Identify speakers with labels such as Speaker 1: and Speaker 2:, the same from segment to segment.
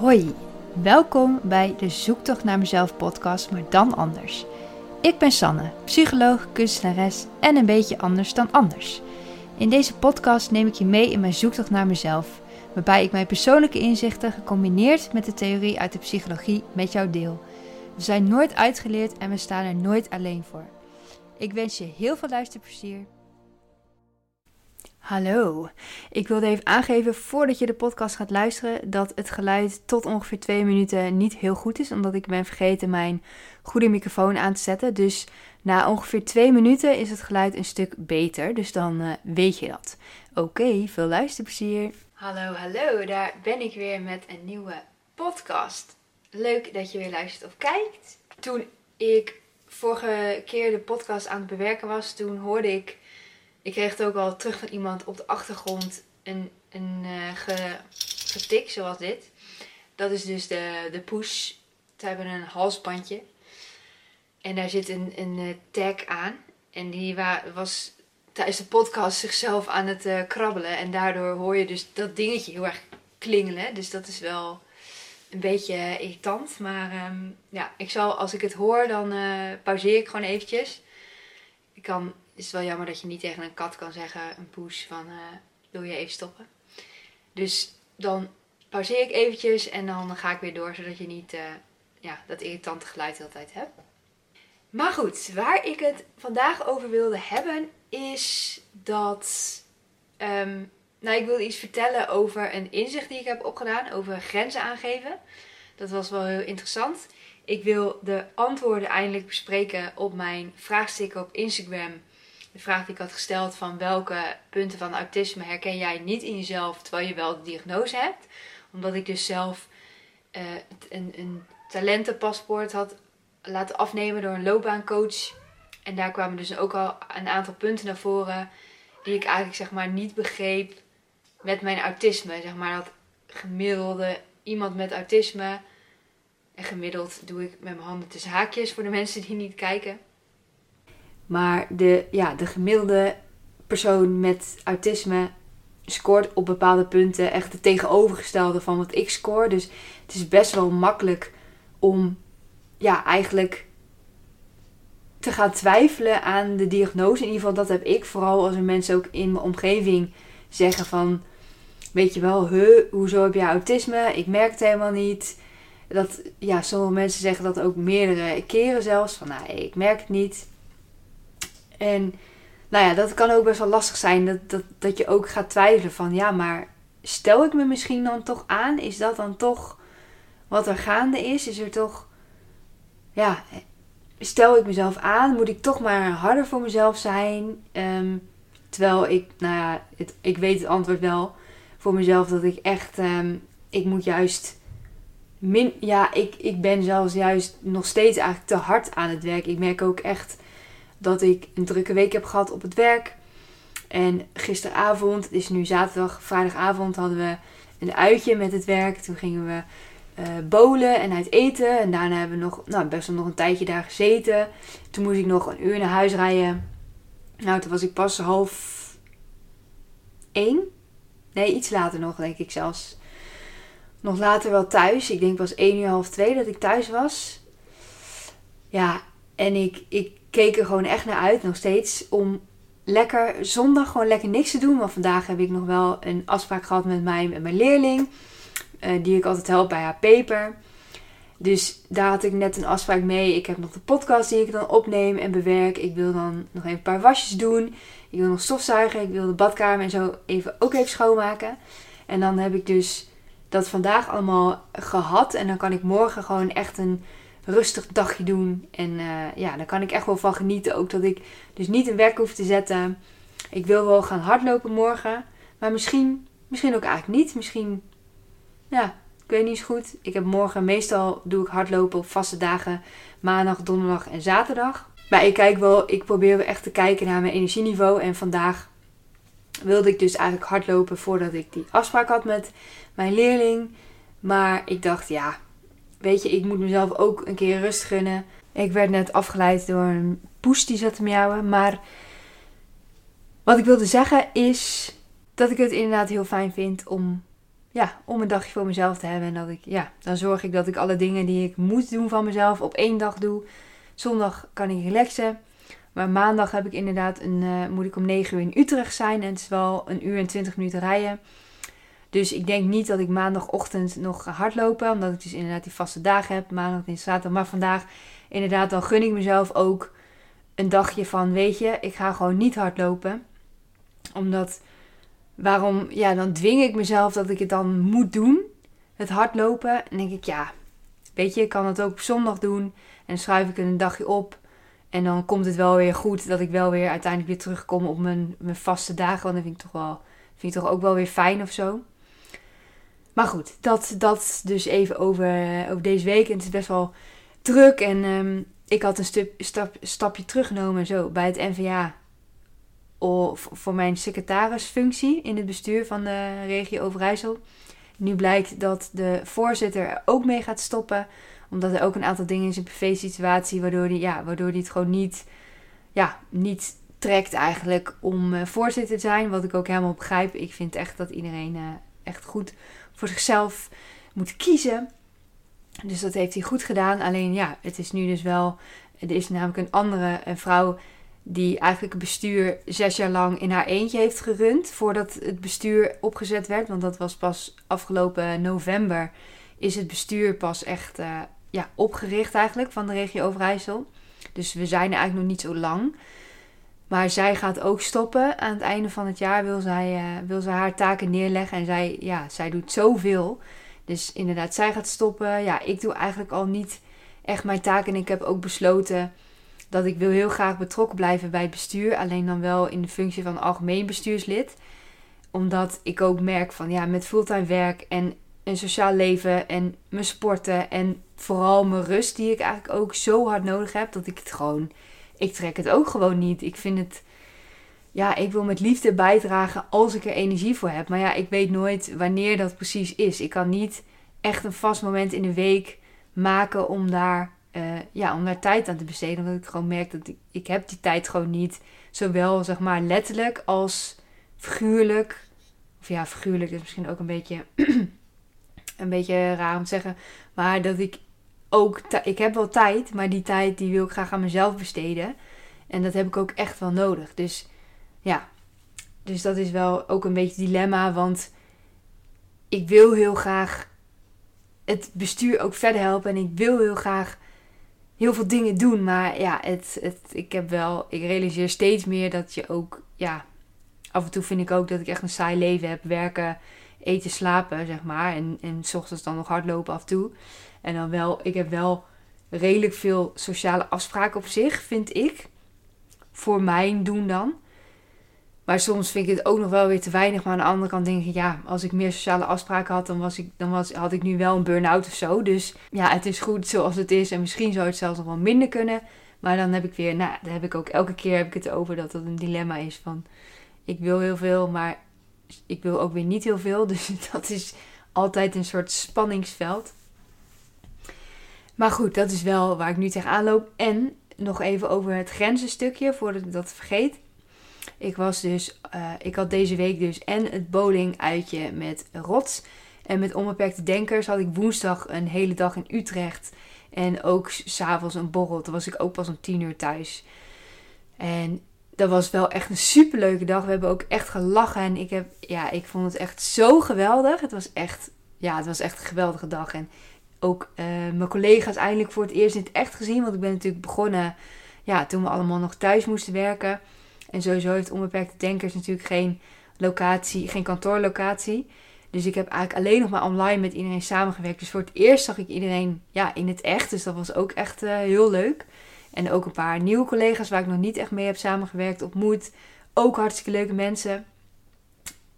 Speaker 1: Hoi, welkom bij de Zoektocht naar mezelf podcast, maar dan anders. Ik ben Sanne, psycholoog, kunstenares en een beetje anders dan anders. In deze podcast neem ik je mee in mijn zoektocht naar mezelf, waarbij ik mijn persoonlijke inzichten gecombineerd met de theorie uit de psychologie met jou deel. We zijn nooit uitgeleerd en we staan er nooit alleen voor. Ik wens je heel veel luisterplezier. Hallo, ik wilde even aangeven voordat je de podcast gaat luisteren dat het geluid tot ongeveer twee minuten niet heel goed is, omdat ik ben vergeten mijn goede microfoon aan te zetten. Dus na ongeveer twee minuten is het geluid een stuk beter, dus dan uh, weet je dat. Oké, veel luisterplezier. Hallo, hallo, daar ben ik weer met een nieuwe podcast. Leuk dat je weer luistert of kijkt. Toen ik vorige keer de podcast aan het bewerken was, toen hoorde ik ik kreeg het ook al terug van iemand op de achtergrond een, een ge, getik zoals dit. Dat is dus de, de push. Ze hebben een halsbandje. En daar zit een, een uh, tag aan. En die was tijdens de podcast zichzelf aan het uh, krabbelen. En daardoor hoor je dus dat dingetje heel erg klingelen. Dus dat is wel een beetje irritant. Maar um, ja, ik zal als ik het hoor, dan pauzeer ik gewoon eventjes. Ik kan is wel jammer dat je niet tegen een kat kan zeggen, een poes, van uh, wil je even stoppen. Dus dan pauzeer ik eventjes en dan ga ik weer door, zodat je niet uh, ja, dat irritante geluid de hele tijd hebt. Maar goed, waar ik het vandaag over wilde hebben is dat... Um, nou, ik wilde iets vertellen over een inzicht die ik heb opgedaan over grenzen aangeven. Dat was wel heel interessant. Ik wil de antwoorden eindelijk bespreken op mijn vraagsticker op Instagram de vraag die ik had gesteld van welke punten van autisme herken jij niet in jezelf terwijl je wel de diagnose hebt. Omdat ik dus zelf uh, een, een talentenpaspoort had laten afnemen door een loopbaancoach. En daar kwamen dus ook al een aantal punten naar voren die ik eigenlijk zeg maar niet begreep met mijn autisme. Zeg maar dat gemiddelde iemand met autisme. En gemiddeld doe ik met mijn handen tussen haakjes voor de mensen die niet kijken. Maar de, ja, de gemiddelde persoon met autisme scoort op bepaalde punten echt het tegenovergestelde van wat ik score. Dus het is best wel makkelijk om ja, eigenlijk te gaan twijfelen aan de diagnose. In ieder geval, dat heb ik vooral als er mensen ook in mijn omgeving zeggen van... Weet je wel, huh, hoezo heb je autisme? Ik merk het helemaal niet. Dat, ja, sommige mensen zeggen dat ook meerdere keren zelfs. Van, nou, ik merk het niet. En nou ja, dat kan ook best wel lastig zijn. Dat, dat, dat je ook gaat twijfelen van ja, maar stel ik me misschien dan toch aan? Is dat dan toch wat er gaande is? Is er toch, ja, stel ik mezelf aan? Moet ik toch maar harder voor mezelf zijn? Ehm, terwijl ik, nou ja, het, ik weet het antwoord wel voor mezelf dat ik echt, ehm, ik moet juist. Ja, ik, ik ben zelfs juist nog steeds eigenlijk te hard aan het werk. Ik merk ook echt dat ik een drukke week heb gehad op het werk. En gisteravond, het is nu zaterdag, vrijdagavond, hadden we een uitje met het werk. Toen gingen we uh, bowlen en uit eten. En daarna hebben we nog, nou, best wel nog een tijdje daar gezeten. Toen moest ik nog een uur naar huis rijden. Nou, toen was ik pas half één. Nee, iets later nog, denk ik zelfs. Nog later wel thuis. Ik denk pas één uur, half twee dat ik thuis was. Ja, en ik, ik keek er gewoon echt naar uit, nog steeds, om lekker zondag gewoon lekker niks te doen. Want vandaag heb ik nog wel een afspraak gehad met mijn, met mijn leerling, uh, die ik altijd help bij haar paper. Dus daar had ik net een afspraak mee. Ik heb nog de podcast die ik dan opneem en bewerk. Ik wil dan nog even een paar wasjes doen. Ik wil nog stofzuigen. Ik wil de badkamer en zo even ook even schoonmaken. En dan heb ik dus dat vandaag allemaal gehad. En dan kan ik morgen gewoon echt een rustig dagje doen. En uh, ja, daar kan ik echt wel van genieten. Ook dat ik dus niet een werk hoef te zetten. Ik wil wel gaan hardlopen morgen. Maar misschien, misschien ook eigenlijk niet. Misschien, ja, ik weet niet zo goed. Ik heb morgen, meestal doe ik hardlopen op vaste dagen. Maandag, donderdag en zaterdag. Maar ik kijk wel, ik probeer echt te kijken naar mijn energieniveau. En vandaag wilde ik dus eigenlijk hardlopen voordat ik die afspraak had met mijn leerling. Maar ik dacht, ja, weet je, ik moet mezelf ook een keer rust gunnen. Ik werd net afgeleid door een poes die zat te miauwen. Maar wat ik wilde zeggen is dat ik het inderdaad heel fijn vind om ja, om een dagje voor mezelf te hebben. En dat ik, ja, dan zorg ik dat ik alle dingen die ik moet doen van mezelf op één dag doe. Zondag kan ik relaxen. Maar maandag heb ik inderdaad een, uh, moet ik om 9 uur in Utrecht zijn. En het is wel een uur en 20 minuten rijden. Dus ik denk niet dat ik maandagochtend nog ga hardlopen. Omdat ik dus inderdaad die vaste dagen heb. Maandag en zaterdag. Maar vandaag inderdaad, dan gun ik mezelf ook een dagje van, weet je, ik ga gewoon niet hardlopen. Omdat, waarom, ja, dan dwing ik mezelf dat ik het dan moet doen. Het hardlopen. En denk ik, ja, weet je, ik kan het ook op zondag doen. En dan schuif ik een dagje op. En dan komt het wel weer goed dat ik wel weer uiteindelijk weer terugkom op mijn, mijn vaste dagen. Want dat vind ik toch wel, vind ik toch ook wel weer fijn of zo. Maar goed, dat, dat dus even over, over deze week. Het is best wel druk. En um, ik had een stap, stapje teruggenomen zo bij het NVA. Of voor mijn secretarisfunctie in het bestuur van de regio Overijssel. Nu blijkt dat de voorzitter er ook mee gaat stoppen. Omdat er ook een aantal dingen in zijn privé-situatie. Waardoor hij ja, waardoor het gewoon niet, ja, niet trekt eigenlijk om uh, voorzitter te zijn. Wat ik ook helemaal begrijp. Ik vind echt dat iedereen uh, echt goed voor zichzelf moet kiezen. Dus dat heeft hij goed gedaan. Alleen ja, het is nu dus wel. Er is namelijk een andere een vrouw die eigenlijk het bestuur zes jaar lang in haar eentje heeft gerund. Voordat het bestuur opgezet werd. Want dat was pas afgelopen november. Is het bestuur pas echt uh, ja, opgericht eigenlijk van de regio Overijssel. Dus we zijn er eigenlijk nog niet zo lang. Maar zij gaat ook stoppen. Aan het einde van het jaar wil zij, uh, wil zij haar taken neerleggen. En zij, ja, zij doet zoveel. Dus inderdaad, zij gaat stoppen. Ja, ik doe eigenlijk al niet echt mijn taak. En ik heb ook besloten dat ik wil heel graag betrokken blijven bij het bestuur. Alleen dan wel in de functie van algemeen bestuurslid. Omdat ik ook merk van ja, met fulltime werk en een sociaal leven en mijn sporten en vooral mijn rust die ik eigenlijk ook zo hard nodig heb. Dat ik het gewoon, ik trek het ook gewoon niet. Ik vind het ja, ik wil met liefde bijdragen als ik er energie voor heb. Maar ja, ik weet nooit wanneer dat precies is. Ik kan niet echt een vast moment in de week maken om daar, uh, ja, om daar tijd aan te besteden. Omdat ik gewoon merk dat ik, ik heb die tijd gewoon niet. Zowel zeg maar letterlijk als figuurlijk. Of ja, figuurlijk is misschien ook een beetje, een beetje raar om te zeggen. Maar dat ik ook, ik heb wel tijd, maar die tijd die wil ik graag aan mezelf besteden. En dat heb ik ook echt wel nodig. Dus ja, dus dat is wel ook een beetje dilemma. Want ik wil heel graag het bestuur ook verder helpen. En ik wil heel graag heel veel dingen doen. Maar ja, het, het, ik heb wel, ik realiseer steeds meer dat je ook, ja, af en toe vind ik ook dat ik echt een saai leven heb. Werken, eten, slapen, zeg maar. En, en s ochtends dan nog hardlopen af en toe. En dan wel, ik heb wel redelijk veel sociale afspraken op zich, vind ik. Voor mijn doen dan. Maar soms vind ik het ook nog wel weer te weinig. Maar aan de andere kant denk ik, ja, als ik meer sociale afspraken had, dan, was ik, dan was, had ik nu wel een burn-out of zo. Dus ja, het is goed zoals het is. En misschien zou het zelfs nog wel minder kunnen. Maar dan heb ik weer, nou, dan heb ik ook elke keer heb ik het over dat dat een dilemma is van, ik wil heel veel, maar ik wil ook weer niet heel veel. Dus dat is altijd een soort spanningsveld. Maar goed, dat is wel waar ik nu tegenaan loop. En nog even over het grenzenstukje, voordat ik dat vergeet. Ik was dus, uh, ik had deze week dus en het bowling uitje met Rots. En met onbeperkte denkers had ik woensdag een hele dag in Utrecht. En ook s'avonds een borrel. Toen was ik ook pas om tien uur thuis. En dat was wel echt een superleuke dag. We hebben ook echt gelachen. En ik, heb, ja, ik vond het echt zo geweldig. Het was echt, ja, het was echt een geweldige dag. En ook uh, mijn collega's eindelijk voor het eerst in het echt gezien. Want ik ben natuurlijk begonnen ja, toen we allemaal nog thuis moesten werken. En sowieso heeft Onbeperkte Denkers natuurlijk geen locatie, geen kantoorlocatie. Dus ik heb eigenlijk alleen nog maar online met iedereen samengewerkt. Dus voor het eerst zag ik iedereen ja, in het echt. Dus dat was ook echt uh, heel leuk. En ook een paar nieuwe collega's waar ik nog niet echt mee heb samengewerkt, ontmoet. Ook hartstikke leuke mensen.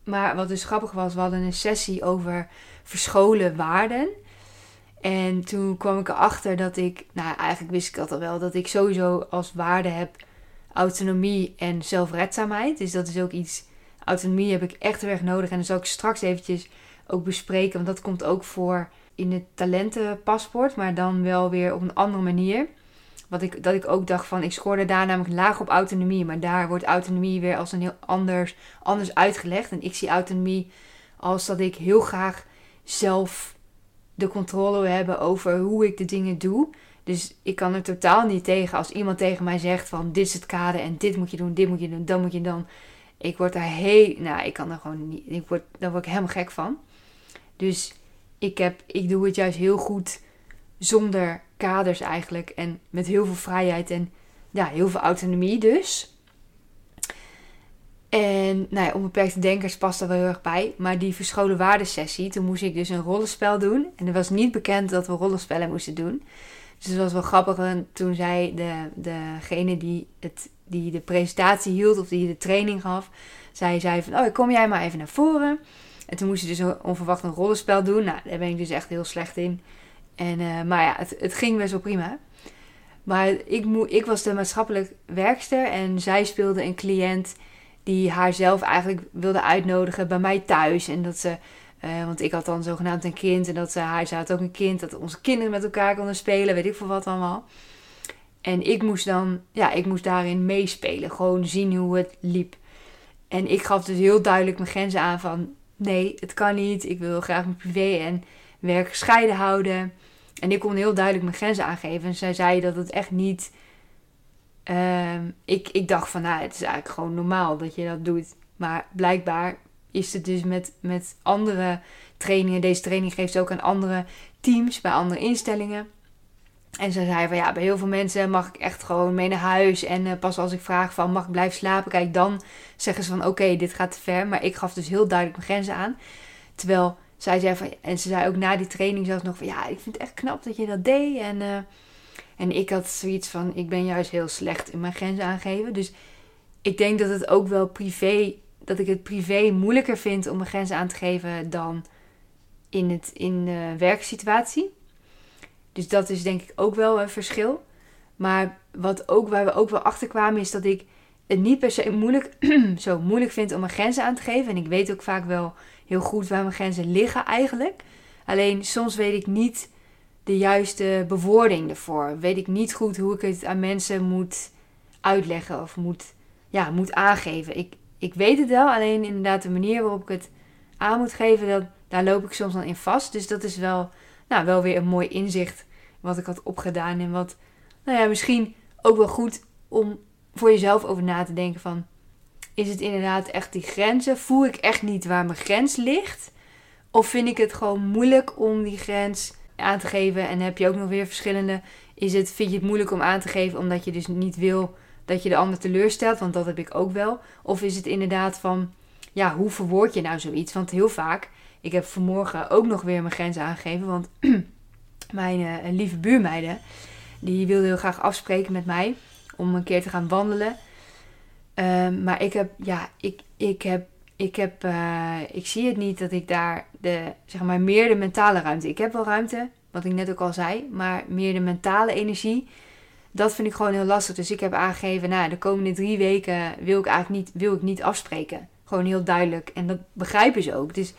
Speaker 1: Maar wat dus grappig was, we hadden een sessie over verscholen waarden. En toen kwam ik erachter dat ik, nou eigenlijk wist ik dat al wel, dat ik sowieso als waarde heb autonomie en zelfredzaamheid. Dus dat is ook iets. Autonomie heb ik echt heel erg nodig. En dat zal ik straks eventjes ook bespreken. Want dat komt ook voor in het talentenpaspoort. Maar dan wel weer op een andere manier. Wat ik, dat ik ook dacht van, ik scoorde daar namelijk laag op autonomie. Maar daar wordt autonomie weer als een heel anders, anders uitgelegd. En ik zie autonomie als dat ik heel graag zelf de controle hebben over hoe ik de dingen doe. Dus ik kan er totaal niet tegen als iemand tegen mij zegt van dit is het kader en dit moet je doen, dit moet je doen, dan moet je dan. Ik word daar heel, nou ik kan er gewoon niet, ik word, daar word ik helemaal gek van. Dus ik, heb, ik doe het juist heel goed zonder kaders eigenlijk en met heel veel vrijheid en ja, heel veel autonomie dus. En nou ja, onbeperkte denkers past er wel heel erg bij. Maar die verscholen waardesessie, toen moest ik dus een rollenspel doen. En er was niet bekend dat we rollenspellen moesten doen. Dus het was wel grappig. En toen zei de, degene die, het, die de presentatie hield of die de training gaf, zij zei van, oh kom jij maar even naar voren. En toen moest je dus onverwacht een rollenspel doen. Nou, daar ben ik dus echt heel slecht in. En, uh, maar ja, het, het ging best wel prima. Maar ik, ik was de maatschappelijk werkster en zij speelde een cliënt die haar zelf eigenlijk wilde uitnodigen bij mij thuis. En dat ze, uh, want ik had dan zogenaamd een kind en dat ze, hij had ook een kind, dat onze kinderen met elkaar konden spelen, weet ik veel wat allemaal. En ik moest dan, ja, ik moest daarin meespelen, gewoon zien hoe het liep. En ik gaf dus heel duidelijk mijn grenzen aan van, nee, het kan niet, ik wil graag mijn privé en werk gescheiden houden. En ik kon heel duidelijk mijn grenzen aangeven. En zij zei dat het echt niet Ehm, ik, ik dacht van, nou, het is eigenlijk gewoon normaal dat je dat doet. Maar blijkbaar is het dus met, met andere trainingen. Deze training geeft ze ook aan andere teams, bij andere instellingen. En ze zei van ja, bij heel veel mensen mag ik echt gewoon mee naar huis. En uh, pas als ik vraag van mag ik blijven slapen, kijk dan zeggen ze van oké, dit gaat te ver. Maar ik gaf dus heel duidelijk mijn grenzen aan. Terwijl zij zei van, en ze zei ook na die training zelfs nog van ja, ik vind het echt knap dat je dat deed. En uh, en ik had zoiets van, ik ben juist heel slecht in mijn grenzen aangeven. Dus ik denk dat het ook wel privé, dat ik het privé moeilijker vind om mijn grenzen aan te geven dan in, het, in de werksituatie. Dus dat is denk ik ook wel een verschil. Maar wat ook, waar we ook wel achter kwamen is dat ik het niet per se moeilijk, zo moeilijk vind om mijn grenzen aan te geven. En ik weet ook vaak wel heel goed waar mijn grenzen liggen eigenlijk. Alleen soms weet ik niet de juiste bewoording ervoor. Weet ik niet goed hoe ik het aan mensen moet uitleggen of moet, ja, moet aangeven. Ik, ik weet het wel, alleen inderdaad de manier waarop ik het aan moet geven, dat, daar loop ik soms dan in vast. Dus dat is wel, nou, wel weer een mooi inzicht wat ik had opgedaan. En wat, nou ja, misschien ook wel goed om voor jezelf over na te denken van... Is het inderdaad echt die grenzen? Voel ik echt niet waar mijn grens ligt? Of vind ik het gewoon moeilijk om die grens aan te geven. En heb je ook nog weer verschillende. Is het, vind je het moeilijk om aan te geven omdat je dus niet wil dat je de ander teleurstelt? Want dat heb ik ook wel. Of is het inderdaad van, ja, hoe verwoord je nou zoiets? Want heel vaak, ik heb vanmorgen ook nog weer mijn grenzen aangegeven. Want mijn uh, lieve buurmeiden, die wilde heel graag afspreken met mij om een keer te gaan wandelen. Ehm, maar ik heb, ja, ik, ik heb ik, heb, uh, ik zie het niet dat ik daar de, zeg maar, meer de mentale ruimte. Ik heb wel ruimte, wat ik net ook al zei, maar meer de mentale energie. Dat vind ik gewoon heel lastig. Dus ik heb aangegeven, nou, de komende drie weken wil ik eigenlijk niet, wil ik niet afspreken. Gewoon heel duidelijk. En dat begrijpen ze ook. Dus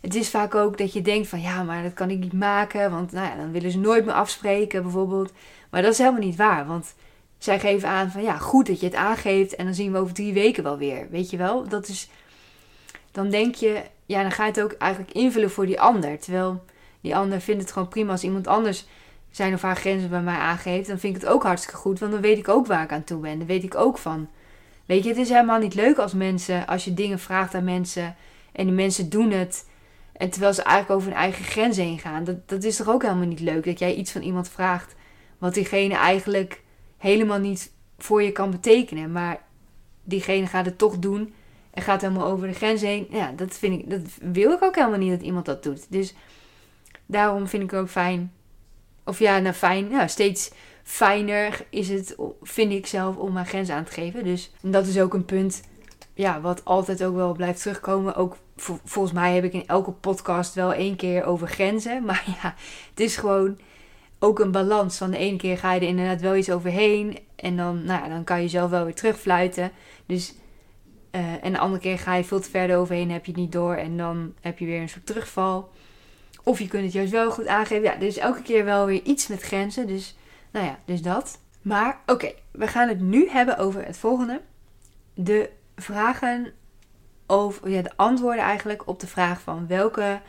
Speaker 1: het is vaak ook dat je denkt van, ja, maar dat kan ik niet maken. Want nou ja, dan willen ze nooit meer afspreken, bijvoorbeeld. Maar dat is helemaal niet waar. Want zij geven aan van, ja, goed dat je het aangeeft. En dan zien we over drie weken wel weer. Weet je wel? Dat is dan denk je, ja, dan ga je het ook eigenlijk invullen voor die ander. Terwijl die ander vindt het gewoon prima als iemand anders zijn of haar grenzen bij mij aangeeft. Dan vind ik het ook hartstikke goed, want dan weet ik ook waar ik aan toe ben. Dan weet ik ook van. Weet je, het is helemaal niet leuk als mensen, als je dingen vraagt aan mensen en die mensen doen het. En terwijl ze eigenlijk over hun eigen grenzen heen gaan. Dat, dat is toch ook helemaal niet leuk dat jij iets van iemand vraagt wat diegene eigenlijk helemaal niet voor je kan betekenen. Maar diegene gaat het toch doen en gaat helemaal over de grens heen. Ja, dat vind ik, dat wil ik ook helemaal niet dat iemand dat doet. Dus daarom vind ik ook fijn. Of ja, nou fijn, ja, steeds fijner is het, vind ik zelf, om mijn grens aan te geven. Dus dat is ook een punt, ja, wat altijd ook wel blijft terugkomen. Ook volgens mij heb ik in elke podcast wel één keer over grenzen. Maar ja, het is gewoon ook een balans. Van de ene keer ga je er inderdaad wel iets overheen. En dan, nou ja, dan kan je zelf wel weer terugfluiten. Dus uh, en de andere keer ga je veel te ver overheen, heb je het niet door en dan heb je weer een soort terugval. Of je kunt het juist wel goed aangeven. Ja, dus elke keer wel weer iets met grenzen. Dus, nou ja, dus dat. Maar oké, we gaan het nu hebben over het volgende. De vragen over ja, de antwoorden eigenlijk op de vraag van welke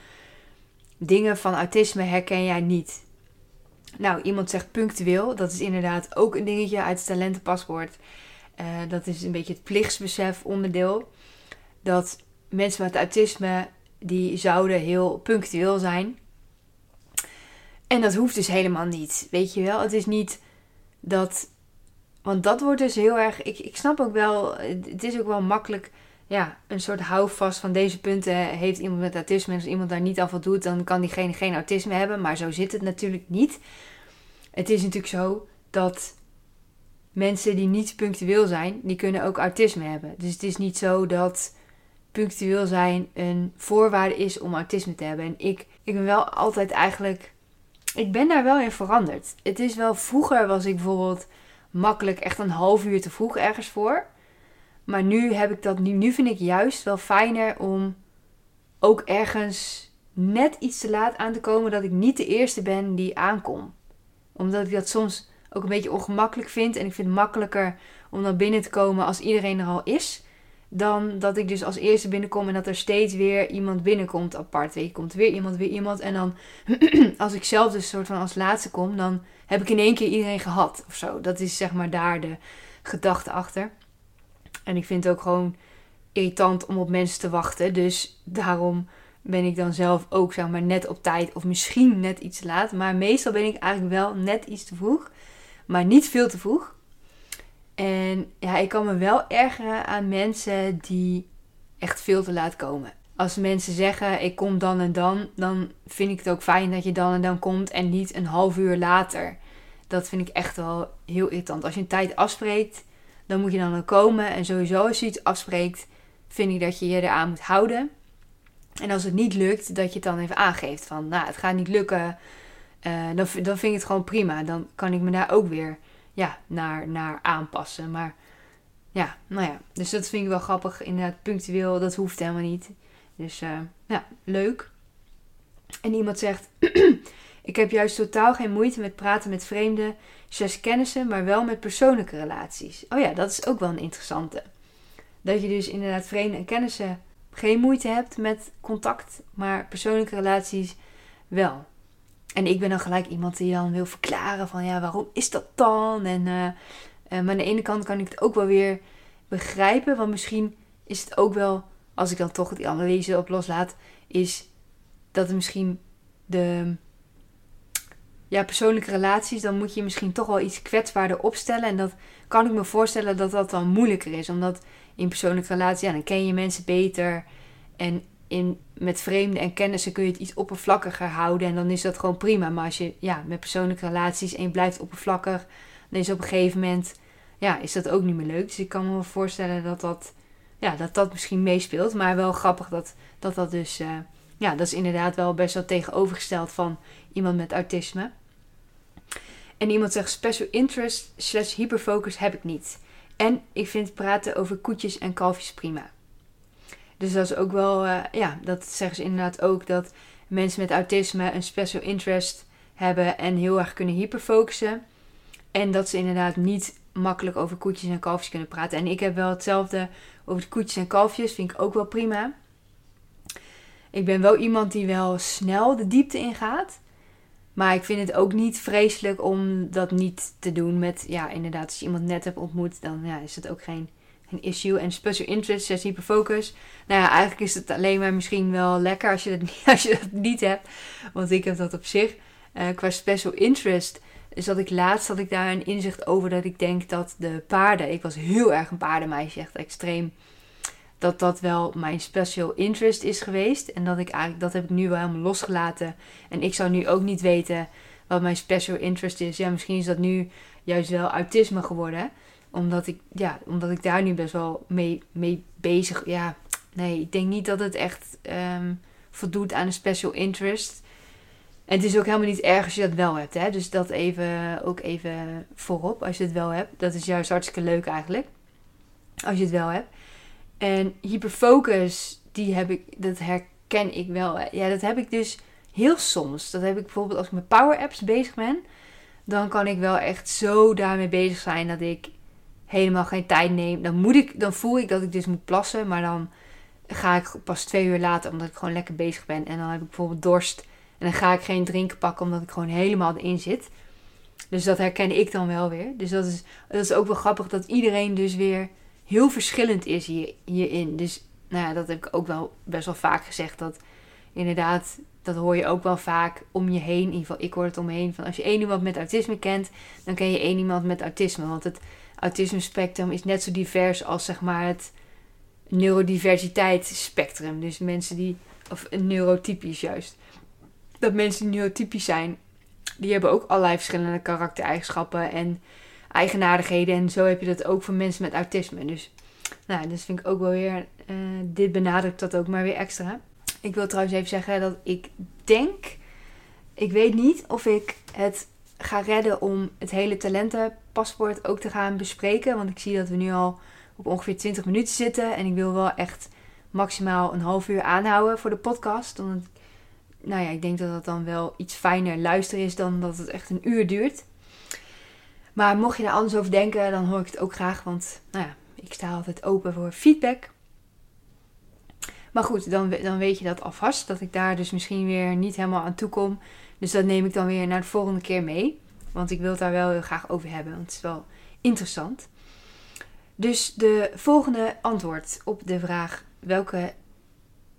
Speaker 1: dingen van autisme herken jij niet. Nou, iemand zegt punctueel. Dat is inderdaad ook een dingetje uit het talentenpaspoort. Uh, dat is een beetje het plichtsbesef onderdeel. Dat mensen met autisme, die zouden heel punctueel zijn. En dat hoeft dus helemaal niet. Weet je wel, het is niet dat. Want dat wordt dus heel erg. Ik, ik snap ook wel. Het is ook wel makkelijk. Ja, een soort houvast van deze punten heeft iemand met autisme. En als iemand daar niet aan voldoet, dan kan diegene geen autisme hebben. Maar zo zit het natuurlijk niet. Het is natuurlijk zo dat mensen die niet punctueel zijn, die kunnen ook autisme hebben. Dus het is niet zo dat punctueel zijn een voorwaarde is om autisme te hebben. En ik, ik ben wel altijd eigenlijk ik ben daar wel in veranderd. Het is wel, vroeger was ik bijvoorbeeld makkelijk echt een half uur te vroeg ergens voor. Maar nu heb ik dat, nu, nu vind ik juist wel fijner om ook ergens net iets te laat aan te komen dat ik niet de eerste ben die aankom. Omdat ik dat soms ook een beetje ongemakkelijk vind. En ik vind het makkelijker om dan binnen te komen als iedereen er al is. Dan dat ik dus als eerste binnenkom en dat er steeds weer iemand binnenkomt apart. Je, komt weer iemand, weer iemand. En dan als ik zelf dus soort van als laatste kom, dan heb ik in één keer iedereen gehad of zo. Dat is zeg maar daar de gedachte achter. En ik vind het ook gewoon irritant om op mensen te wachten. Dus daarom ben ik dan zelf ook zeg maar net op tijd of misschien net iets laat. Maar meestal ben ik eigenlijk wel net iets te vroeg. Maar niet veel te vroeg. En ja, ik kan me wel ergeren aan mensen die echt veel te laat komen. Als mensen zeggen ik kom dan en dan, dan vind ik het ook fijn dat je dan en dan komt en niet een half uur later. Dat vind ik echt wel heel irritant. Als je een tijd afspreekt, dan moet je dan ook komen. En sowieso als je iets afspreekt, vind ik dat je je eraan moet houden. En als het niet lukt, dat je het dan even aangeeft van, nou, het gaat niet lukken. Uh, dan, dan vind ik het gewoon prima. Dan kan ik me daar ook weer ja, naar, naar aanpassen. Maar ja, nou ja. Dus dat vind ik wel grappig. Inderdaad, punctueel, dat hoeft helemaal niet. Dus uh, ja, leuk. En iemand zegt: Ik heb juist totaal geen moeite met praten met vreemden, zes kennissen, maar wel met persoonlijke relaties. Oh ja, dat is ook wel een interessante. Dat je dus inderdaad vreemden en kennissen geen moeite hebt met contact, maar persoonlijke relaties wel. En ik ben dan gelijk iemand die dan wil verklaren van ja, waarom is dat dan? En, uh, maar aan de ene kant kan ik het ook wel weer begrijpen, want misschien is het ook wel, als ik dan toch die analyse op loslaat, is dat er misschien de ja, persoonlijke relaties, dan moet je misschien toch wel iets kwetsbaarder opstellen. En dat kan ik me voorstellen dat dat dan moeilijker is, omdat in persoonlijke relaties, ja, dan ken je mensen beter. En met vreemden en kennissen kun je het iets oppervlakkiger houden. En dan is dat gewoon prima. Maar als je ja, met persoonlijke relaties en je blijft oppervlakkig, dan is op een gegeven moment ja, is dat ook niet meer leuk. Dus ik kan me voorstellen dat dat, ja, dat, dat misschien meespeelt. Maar wel grappig dat dat, dat dus. Uh, ja, dat is inderdaad wel best wel tegenovergesteld van iemand met autisme. En iemand zegt special interest slash hyperfocus heb ik niet. En ik vind praten over koetjes en kalfjes prima. Dus dat is ook wel, uh, ja, dat zeggen ze inderdaad ook dat mensen met autisme een special interest hebben en heel erg kunnen hyperfocussen. En dat ze inderdaad niet makkelijk over koetjes en kalfjes kunnen praten. En ik heb wel hetzelfde over koetjes en kalfjes, vind ik ook wel prima. Ik ben wel iemand die wel snel de diepte ingaat. Maar ik vind het ook niet vreselijk om dat niet te doen met, ja, inderdaad, als je iemand net hebt ontmoet, dan ja, is het ook geen een issue. En special interest, zes hyperfocus. Nou ja, eigenlijk is het alleen maar misschien wel lekker als je dat, als je dat niet hebt. Want ik heb dat op zich. Uh, qua special interest dat ik laatst had ik daar een inzicht over dat ik denk dat de paarden, ik was heel erg een paardenmeisje, echt extreem, dat dat wel mijn special interest is geweest. En dat ik eigenlijk, dat heb ik nu wel helemaal losgelaten. En ik zou nu ook niet weten wat mijn special interest is. Ja, misschien is dat nu juist wel autisme geworden omdat ik, ja, omdat ik daar nu best wel mee, mee bezig... Ja, nee, ik denk niet dat het echt um, voldoet aan een special interest. En het is ook helemaal niet erg als je dat wel hebt. Hè? Dus dat even, ook even voorop als je het wel hebt. Dat is juist hartstikke leuk eigenlijk. Als je het wel hebt. En hyperfocus, die heb ik, dat herken ik wel. Ja, dat heb ik dus heel soms. Dat heb ik bijvoorbeeld als ik met power apps bezig ben. Dan kan ik wel echt zo daarmee bezig zijn dat ik helemaal geen tijd neem. Dan, moet ik, dan voel ik dat ik dus moet plassen. Maar dan ga ik pas twee uur later, omdat ik gewoon lekker bezig ben. En dan heb ik bijvoorbeeld dorst. En dan ga ik geen drinken pakken, omdat ik gewoon helemaal erin zit. Dus dat herken ik dan wel weer. Dus dat is, dat is ook wel grappig dat iedereen dus weer heel verschillend is hier, hierin. Dus nou ja, dat heb ik ook wel best wel vaak gezegd. Dat inderdaad, dat hoor je ook wel vaak om je heen. In ieder geval, ik hoor het om me heen. Van als je één iemand met autisme kent, dan ken je één iemand met autisme. Want het autisme spectrum is net zo divers als zeg maar het neurodiversiteitsspectrum. Dus mensen die, of neurotypisch juist. Dat mensen die neurotypisch zijn, die hebben ook allerlei verschillende karaktereigenschappen en eigenaardigheden. En zo heb je dat ook voor mensen met autisme. Dus nou, dus vind ik ook wel weer, uh, dit benadrukt dat ook maar weer extra. Ik wil trouwens even zeggen dat ik denk, ik weet niet of ik het ga redden om het hele talentenpaspoort ook te gaan bespreken. Want ik zie dat we nu al op ongeveer 20 minuten zitten. En ik wil wel echt maximaal een half uur aanhouden voor de podcast. Omdat, nou ja, ik denk dat dat dan wel iets fijner luisteren is dan dat het echt een uur duurt. Maar mocht je er anders over denken, dan hoor ik het ook graag. Want nou ja, ik sta altijd open voor feedback. Maar goed, dan, dan weet je dat alvast. Dat ik daar dus misschien weer niet helemaal aan toe kom. Dus dat neem ik dan weer naar de volgende keer mee. Want ik wil het daar wel heel graag over hebben. Want het is wel interessant. Dus de volgende antwoord op de vraag: welke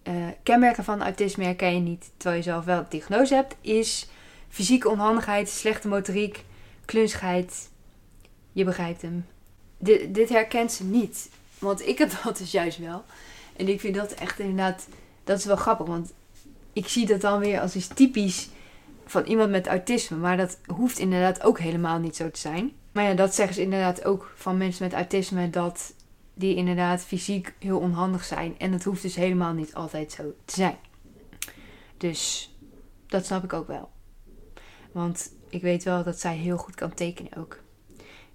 Speaker 1: uh, kenmerken van autisme herken je niet terwijl je zelf wel de diagnose hebt, is fysieke onhandigheid, slechte motoriek, klunsigheid. Je begrijpt hem. Dit herkent ze niet. Want ik heb dat dus juist wel. En ik vind dat echt inderdaad, dat is wel grappig. Want ik zie dat dan weer als iets typisch van iemand met autisme. Maar dat hoeft inderdaad ook helemaal niet zo te zijn. Maar ja, dat zeggen ze inderdaad ook van mensen met autisme. Dat die inderdaad fysiek heel onhandig zijn. En dat hoeft dus helemaal niet altijd zo te zijn. Dus dat snap ik ook wel. Want ik weet wel dat zij heel goed kan tekenen ook.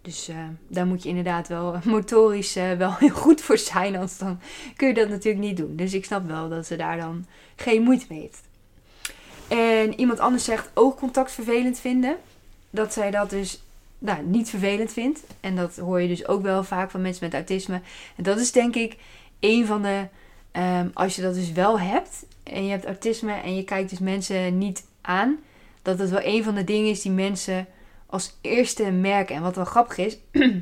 Speaker 1: Dus uh, daar moet je inderdaad wel motorisch uh, wel heel goed voor zijn. Anders dan kun je dat natuurlijk niet doen. Dus ik snap wel dat ze daar dan geen moeite mee heeft. En iemand anders zegt oogcontact vervelend vinden. Dat zij dat dus nou, niet vervelend vindt. En dat hoor je dus ook wel vaak van mensen met autisme. En dat is denk ik een van de. Um, als je dat dus wel hebt en je hebt autisme en je kijkt dus mensen niet aan, dat het wel een van de dingen is die mensen als eerste merken. En wat wel grappig is,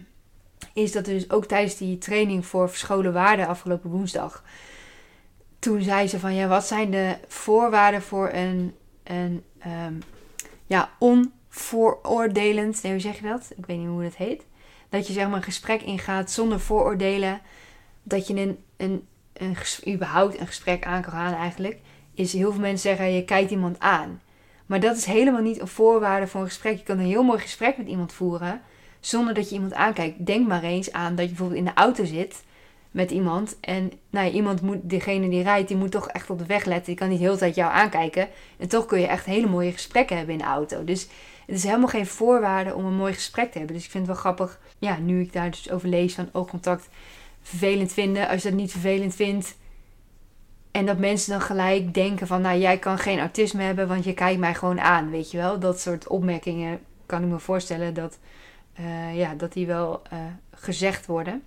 Speaker 1: is dat dus ook tijdens die training voor verscholen waarden afgelopen woensdag. Toen zei ze van ja, wat zijn de voorwaarden voor een, een um, ja, onvooroordelend, nee, hoe zeg je dat? Ik weet niet hoe dat heet. Dat je zeg maar een gesprek ingaat zonder vooroordelen. Dat je een, een, een, überhaupt een gesprek aan kan gaan eigenlijk. Is heel veel mensen zeggen, je kijkt iemand aan. Maar dat is helemaal niet een voorwaarde voor een gesprek. Je kan een heel mooi gesprek met iemand voeren zonder dat je iemand aankijkt. Denk maar eens aan dat je bijvoorbeeld in de auto zit met iemand. En nou ja, iemand moet, degene die rijdt, die moet toch echt op de weg letten. Die kan niet de hele tijd jou aankijken. En toch kun je echt hele mooie gesprekken hebben in de auto. Dus het is helemaal geen voorwaarde om een mooi gesprek te hebben. Dus ik vind het wel grappig, ja, nu ik daar dus over lees van oogcontact vervelend vinden. Als je dat niet vervelend vindt, en dat mensen dan gelijk denken van, nou jij kan geen autisme hebben, want je kijkt mij gewoon aan, weet je wel. Dat soort opmerkingen kan ik me voorstellen dat, uh, ja, dat die wel uh, gezegd worden.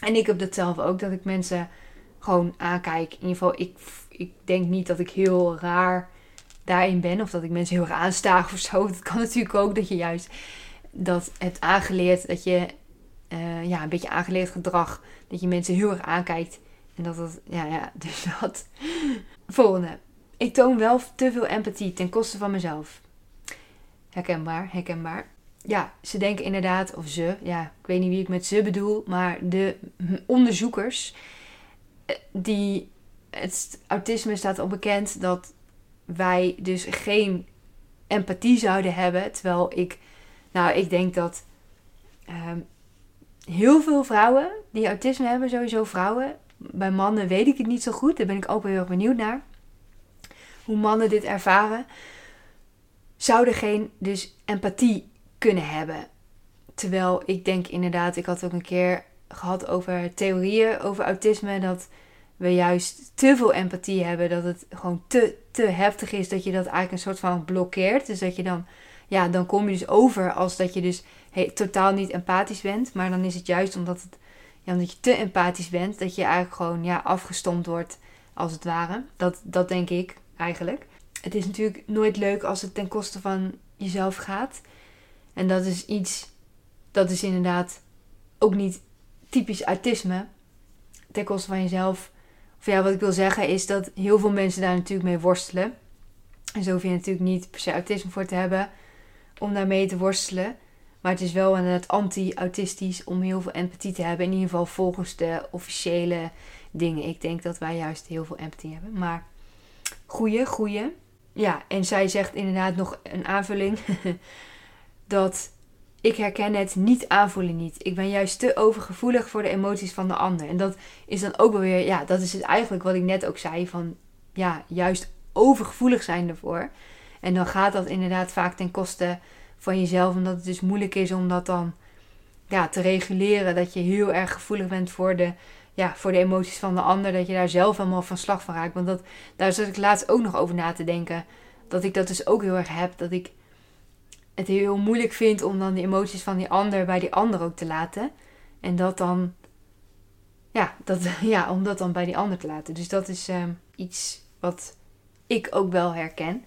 Speaker 1: En ik heb dat zelf ook, dat ik mensen gewoon aankijk. In ieder geval, ik, ik denk niet dat ik heel raar daarin ben. Of dat ik mensen heel erg aanstaag of zo. Dat kan natuurlijk ook dat je juist dat hebt aangeleerd. Dat je uh, ja, een beetje aangeleerd gedrag. Dat je mensen heel erg aankijkt en dat het, ja, ja, dus dat. Volgende. Ik toon wel te veel empathie ten koste van mezelf. Herkenbaar, herkenbaar. Ja, ze denken inderdaad, of ze, ja, ik weet niet wie ik met ze bedoel, maar de onderzoekers, eh, die, het autisme staat al bekend dat wij dus geen empathie zouden hebben. Terwijl ik, nou, ik denk dat um, heel veel vrouwen die autisme hebben, sowieso vrouwen, bij mannen weet ik het niet zo goed. Daar ben ik ook wel heel erg benieuwd naar. Hoe mannen dit ervaren. Zouden geen dus empathie kunnen hebben. Terwijl ik denk inderdaad, ik had ook een keer gehad over theorieën over autisme. Dat we juist te veel empathie hebben. Dat het gewoon te, te heftig is. Dat je dat eigenlijk een soort van blokkeert. Dus dat je dan, ja, dan kom je dus over als dat je dus totaal niet empathisch bent. Maar dan is het juist omdat het ja, omdat je te empathisch bent, dat je eigenlijk gewoon ja, afgestompt wordt, als het ware. Dat, dat denk ik eigenlijk. Het is natuurlijk nooit leuk als het ten koste van jezelf gaat. En dat is iets, dat is inderdaad ook niet typisch autisme. Ten koste van jezelf. Of ja, wat ik wil zeggen is dat heel veel mensen daar natuurlijk mee worstelen. En zo hoef je natuurlijk niet per se autisme voor te hebben om daarmee te worstelen. Maar het is wel inderdaad anti-autistisch om heel veel empathie te hebben. In ieder geval volgens de officiële dingen. Ik denk dat wij juist heel veel empathie hebben. Maar goeie, goeie. Ja, en zij zegt inderdaad nog een aanvulling. dat ik herken het niet aanvoelen niet. Ik ben juist te overgevoelig voor de emoties van de ander. En dat is dan ook wel weer, ja, dat is het eigenlijk wat ik net ook zei. Van ja, juist overgevoelig zijn ervoor. En dan gaat dat inderdaad vaak ten koste van jezelf. Omdat het dus moeilijk is om dat dan ja, te reguleren. Dat je heel erg gevoelig bent voor de, ja, voor de emoties van de ander. Dat je daar zelf helemaal van slag van raakt. Want dat, daar zat ik laatst ook nog over na te denken. Dat ik dat dus ook heel erg heb. Dat ik het heel moeilijk vind om dan de emoties van die ander bij die ander ook te laten. En dat dan, ja, dat, ja om dat dan bij die ander te laten. Dus dat is uh, iets wat ik ook wel herken.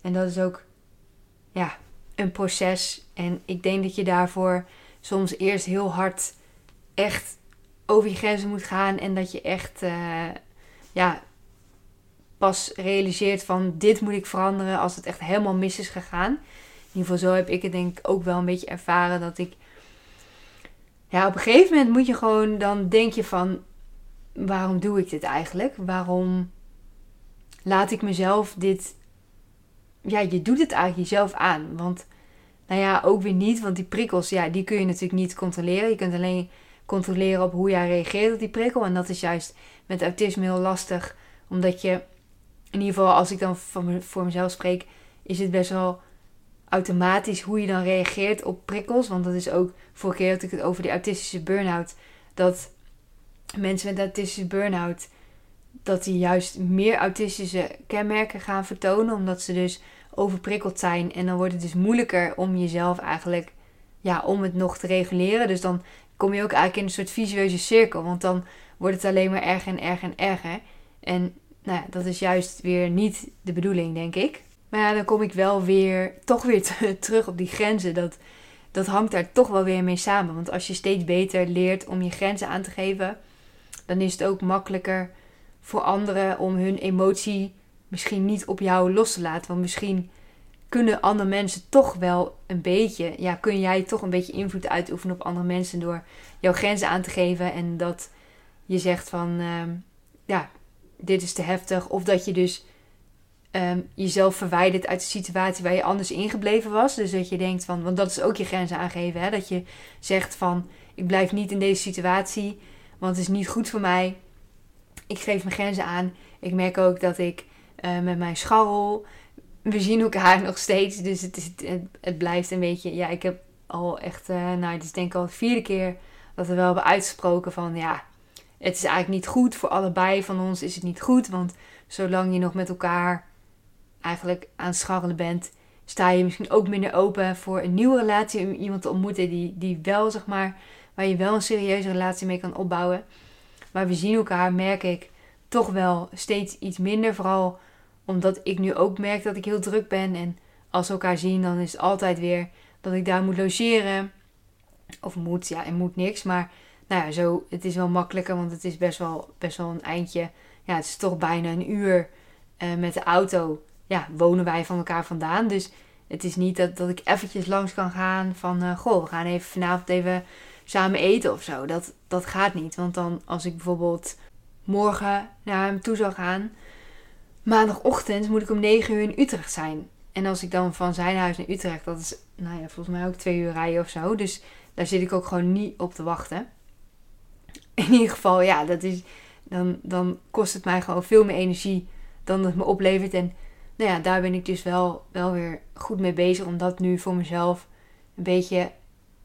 Speaker 1: En dat is ook, ja, een proces. En ik denk dat je daarvoor soms eerst heel hard echt over je grenzen moet gaan. En dat je echt, uh, ja, pas realiseert van dit moet ik veranderen als het echt helemaal mis is gegaan. In ieder geval zo heb ik het denk ik ook wel een beetje ervaren dat ik... Ja, op een gegeven moment moet je gewoon... Dan denk je van... Waarom doe ik dit eigenlijk? Waarom laat ik mezelf dit... Ja, je doet het eigenlijk jezelf aan. Want, nou ja, ook weer niet. Want die prikkels, ja, die kun je natuurlijk niet controleren. Je kunt alleen controleren op hoe jij reageert op die prikkel. En dat is juist met autisme heel lastig. Omdat je, in ieder geval als ik dan voor mezelf spreek, is het best wel automatisch hoe je dan reageert op prikkels. Want dat is ook, vorige keer had ik het over die autistische burn-out. Dat mensen met autistische burn-out, dat die juist meer autistische kenmerken gaan vertonen. Omdat ze dus overprikkeld zijn. En dan wordt het dus moeilijker om jezelf eigenlijk, ja, om het nog te reguleren. Dus dan kom je ook eigenlijk in een soort visueuze cirkel. Want dan wordt het alleen maar erger en erger en erger. En nou ja, dat is juist weer niet de bedoeling, denk ik. Maar ja, dan kom ik wel weer, toch weer terug op die grenzen. Dat, dat hangt daar toch wel weer mee samen. Want als je steeds beter leert om je grenzen aan te geven, dan is het ook makkelijker voor anderen om hun emotie misschien niet op jou los te laten. Want misschien kunnen andere mensen toch wel een beetje, ja, kun jij toch een beetje invloed uitoefenen op andere mensen door jouw grenzen aan te geven. En dat je zegt van, uh, ja, dit is te heftig. Of dat je dus um, jezelf verwijdert uit de situatie waar je anders ingebleven was. Dus dat je denkt van, want dat is ook je grenzen aangeven. Hè? Dat je zegt van, ik blijf niet in deze situatie, want het is niet goed voor mij. Ik geef mijn grenzen aan. Ik merk ook dat ik uh, met mijn scharrel, we zien elkaar nog steeds. Dus het, het, blijft een beetje, ja, ik heb al echt, uh, nou, het is denk ik al de vierde keer dat we wel hebben uitgesproken van, ja, het is eigenlijk niet goed. Voor allebei van ons is het niet goed, want zolang je nog met elkaar eigenlijk aan het scharrelen bent, sta je misschien ook minder open voor een nieuwe relatie. Om iemand te ontmoeten die, die wel, zeg maar, waar je wel een serieuze relatie mee kan opbouwen. Maar we zien elkaar, merk ik, toch wel steeds iets minder. Vooral omdat ik nu ook merk dat ik heel druk ben. En als we elkaar zien, dan is het altijd weer dat ik daar moet logeren. Of moet, ja, en moet niks. Maar nou ja, zo, het is wel makkelijker, want het is best wel, best wel een eindje. Ja, het is toch bijna een uur uh, met de auto ja, wonen wij van elkaar vandaan. Dus het is niet dat, dat ik eventjes langs kan gaan van... Uh, goh, we gaan even vanavond even samen eten of zo. Dat, dat gaat niet. Want dan als ik bijvoorbeeld morgen naar hem toe zou gaan... Maandagochtend moet ik om 9 uur in Utrecht zijn. En als ik dan van zijn huis naar Utrecht... Dat is nou ja, volgens mij ook twee uur rijden of zo. Dus daar zit ik ook gewoon niet op te wachten. In ieder geval, ja, dat is... Dan, dan kost het mij gewoon veel meer energie dan het me oplevert. En nou ja, daar ben ik dus wel, wel weer goed mee bezig. Om dat nu voor mezelf een beetje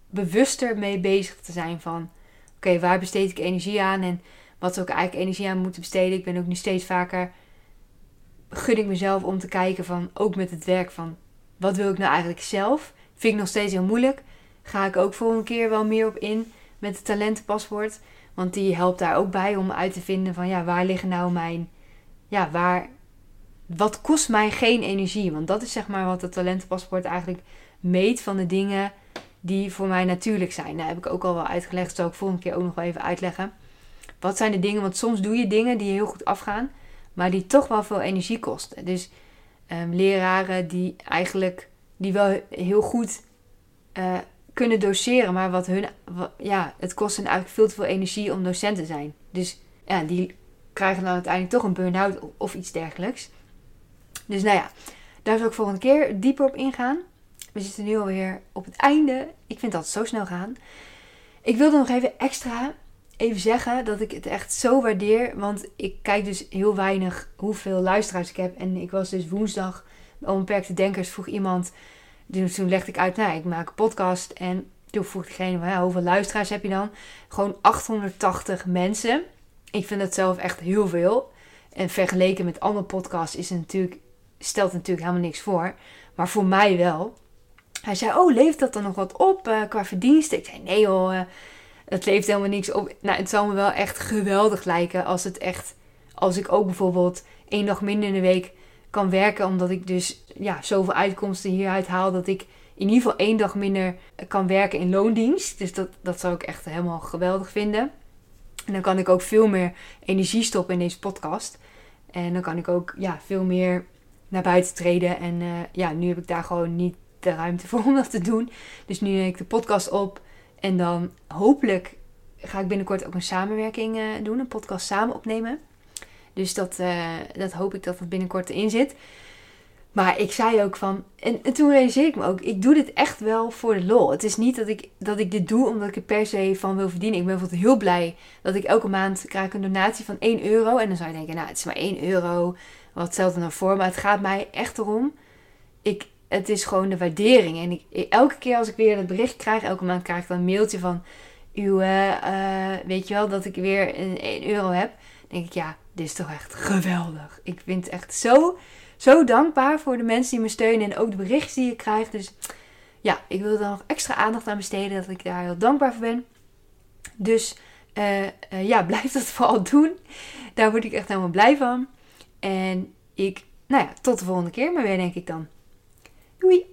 Speaker 1: bewuster mee bezig te zijn. Van oké, waar besteed ik energie aan? En wat zou ik eigenlijk energie aan moeten besteden? Ik ben ook nu steeds vaker. Gun ik mezelf om te kijken van ook met het werk van wat wil ik nou eigenlijk zelf? Vind ik nog steeds heel moeilijk. Ga ik ook volgende keer wel meer op in met het talentenpaspoort. Want die helpt daar ook bij om uit te vinden van ja, waar liggen nou mijn. Ja, waar. Wat kost mij geen energie? Want dat is zeg maar wat het talentenpaspoort eigenlijk meet van de dingen die voor mij natuurlijk zijn. Nou, heb ik ook al wel uitgelegd. Zal ik volgende keer ook nog wel even uitleggen. Wat zijn de dingen? Want soms doe je dingen die heel goed afgaan, maar die toch wel veel energie kosten. Dus um, leraren die eigenlijk die wel heel goed uh, kunnen doseren, maar wat hun, ja, het kost hen eigenlijk veel te veel energie om docent te zijn. Dus ja, die krijgen dan uiteindelijk toch een burn-out of iets dergelijks. Dus nou ja, daar zal ik volgende keer dieper op ingaan. We zitten nu alweer op het einde. Ik vind dat zo snel gaan. Ik wilde nog even extra even zeggen dat ik het echt zo waardeer. Want ik kijk dus heel weinig hoeveel luisteraars ik heb. En ik was dus woensdag bij Onbeperkte Denkers. Vroeg iemand. Dus toen legde ik uit, nou, ik maak een podcast. En toen vroeg diegene, ja, hoeveel luisteraars heb je dan? Gewoon 880 mensen. Ik vind dat zelf echt heel veel. En vergeleken met andere podcasts is natuurlijk, stelt het natuurlijk helemaal niks voor. Maar voor mij wel. Hij zei, oh, leeft dat dan nog wat op uh, qua verdiensten? Ik zei, nee joh, uh, het leeft helemaal niks op. Nou, het zal me wel echt geweldig lijken als het echt... Als ik ook bijvoorbeeld één dag minder in de week kan werken. Omdat ik dus ja, zoveel uitkomsten hieruit haal. Dat ik in ieder geval één dag minder kan werken in loondienst. Dus dat, dat zou ik echt helemaal geweldig vinden. En dan kan ik ook veel meer energie stoppen in deze podcast. En dan kan ik ook ja, veel meer naar buiten treden. En uh, ja, nu heb ik daar gewoon niet ruimte voor om dat te doen. Dus nu neem ik de podcast op. En dan hopelijk ga ik binnenkort ook een samenwerking uh, doen. Een podcast samen opnemen. Dus dat, uh, dat hoop ik dat het binnenkort erin zit. Maar ik zei ook van. En, en toen realiseerde ik me ook. Ik doe dit echt wel voor de lol. Het is niet dat ik, dat ik dit doe omdat ik er per se van wil verdienen. Ik ben bijvoorbeeld heel blij dat ik elke maand krijg een donatie van 1 euro. En dan zou je denken, nou, het is maar 1 euro. Wat stelt er nou voor? Maar het gaat mij echt erom. Ik, het is gewoon de waardering. En ik, elke keer als ik weer dat bericht krijg, elke maand krijg ik dan een mailtje van. Uw, uh, weet je wel, dat ik weer een 1 euro heb. denk ik, ja, dit is toch echt geweldig. Ik vind het echt zo, zo dankbaar voor de mensen die me steunen. En ook de berichten die ik krijg. Dus ja, ik wil er nog extra aandacht aan besteden. Dat ik daar heel dankbaar voor ben. Dus uh, ja, blijf dat vooral doen. Daar word ik echt helemaal blij van. En ik, nou ja, tot de volgende keer maar weer denk ik dan. Oui,